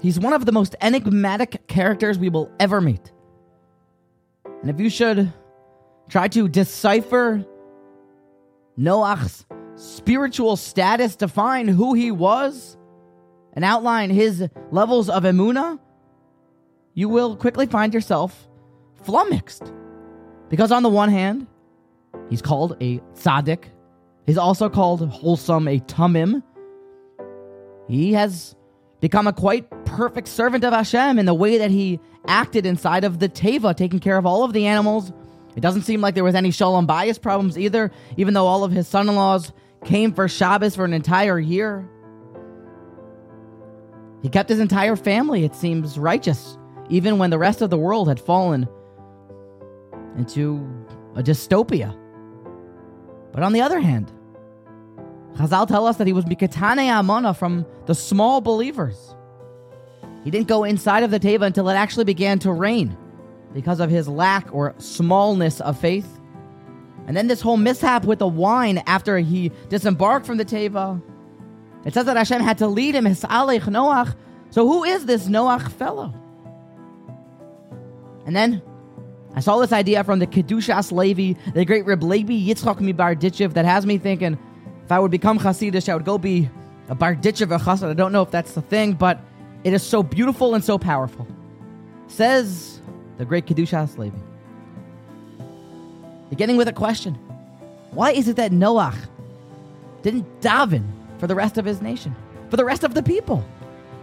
He's one of the most enigmatic characters we will ever meet. And if you should try to decipher Noach's spiritual status, define who he was, and outline his levels of emuna, you will quickly find yourself flummoxed. Because on the one hand, he's called a tzaddik. He's also called wholesome, a tamim. He has become a quite perfect servant of Hashem in the way that he acted inside of the Teva, taking care of all of the animals. It doesn't seem like there was any Shalom Bayis problems either, even though all of his son in laws came for Shabbos for an entire year. He kept his entire family, it seems, righteous, even when the rest of the world had fallen into a dystopia. But on the other hand, Chazal tell us that he was Mikatane Amana from the small believers. He didn't go inside of the Teva until it actually began to rain because of his lack or smallness of faith. And then this whole mishap with the wine after he disembarked from the Teva. It says that Hashem had to lead him, his Alech Noach. So who is this Noach fellow? And then I saw this idea from the Kedushas Levi, the great Reb Levi Yitzchak mi Berditchev, that has me thinking if I would become Hasidish, I would go be a Berditchever Chassid. I don't know if that's the thing, but it is so beautiful and so powerful. Says the great Kedushas Levi. Beginning with a question Why is it that Noach didn't daven for the rest of his nation, for the rest of the people?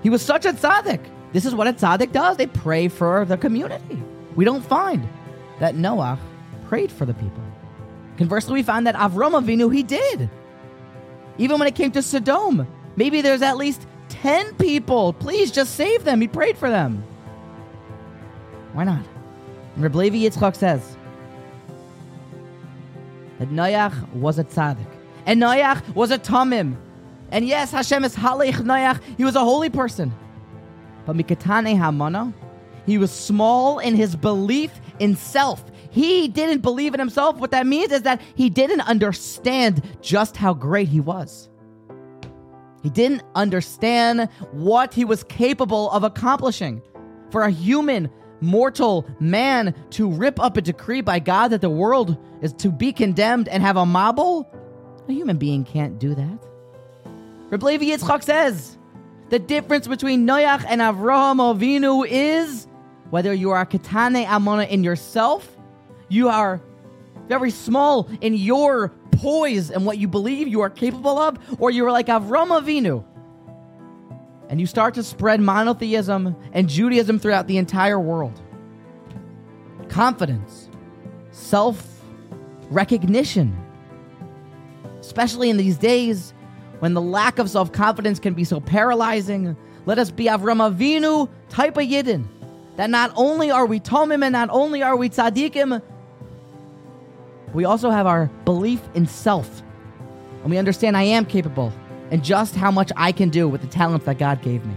He was such a tzaddik. This is what a tzaddik does. They pray for the community. We don't find that Noah prayed for the people. Conversely, we find that Avram Avinu, he did. Even when it came to Sodom, maybe there's at least 10 people. Please just save them. He prayed for them. Why not? And Reb Levi Yitzchak says that Noach was a tzaddik. And Noach was a tamim. And yes, Hashem is Halech Noach. He was a holy person. But Mikatane Hamana, he was small in his belief in self. He didn't believe in himself. What that means is that he didn't understand just how great he was. He didn't understand what he was capable of accomplishing. For a human, mortal man to rip up a decree by God that the world is to be condemned and have a mabul, a human being can't do that. Reb Levi Yitzchak says the difference between Noach and Avraham Avinu is whether you are katane amona in yourself, you are very small in your poise and what you believe you are capable of, or you're like Avram Avinu, and you start to spread monotheism and Judaism throughout the entire world. Confidence, self recognition, especially in these days when the lack of self confidence can be so paralyzing. Let us be Avram Avinu type of Yidden that not only are we Tomim and not only are we Tzaddikim, we also have our belief in self. And we understand I am capable and just how much I can do with the talents that God gave me.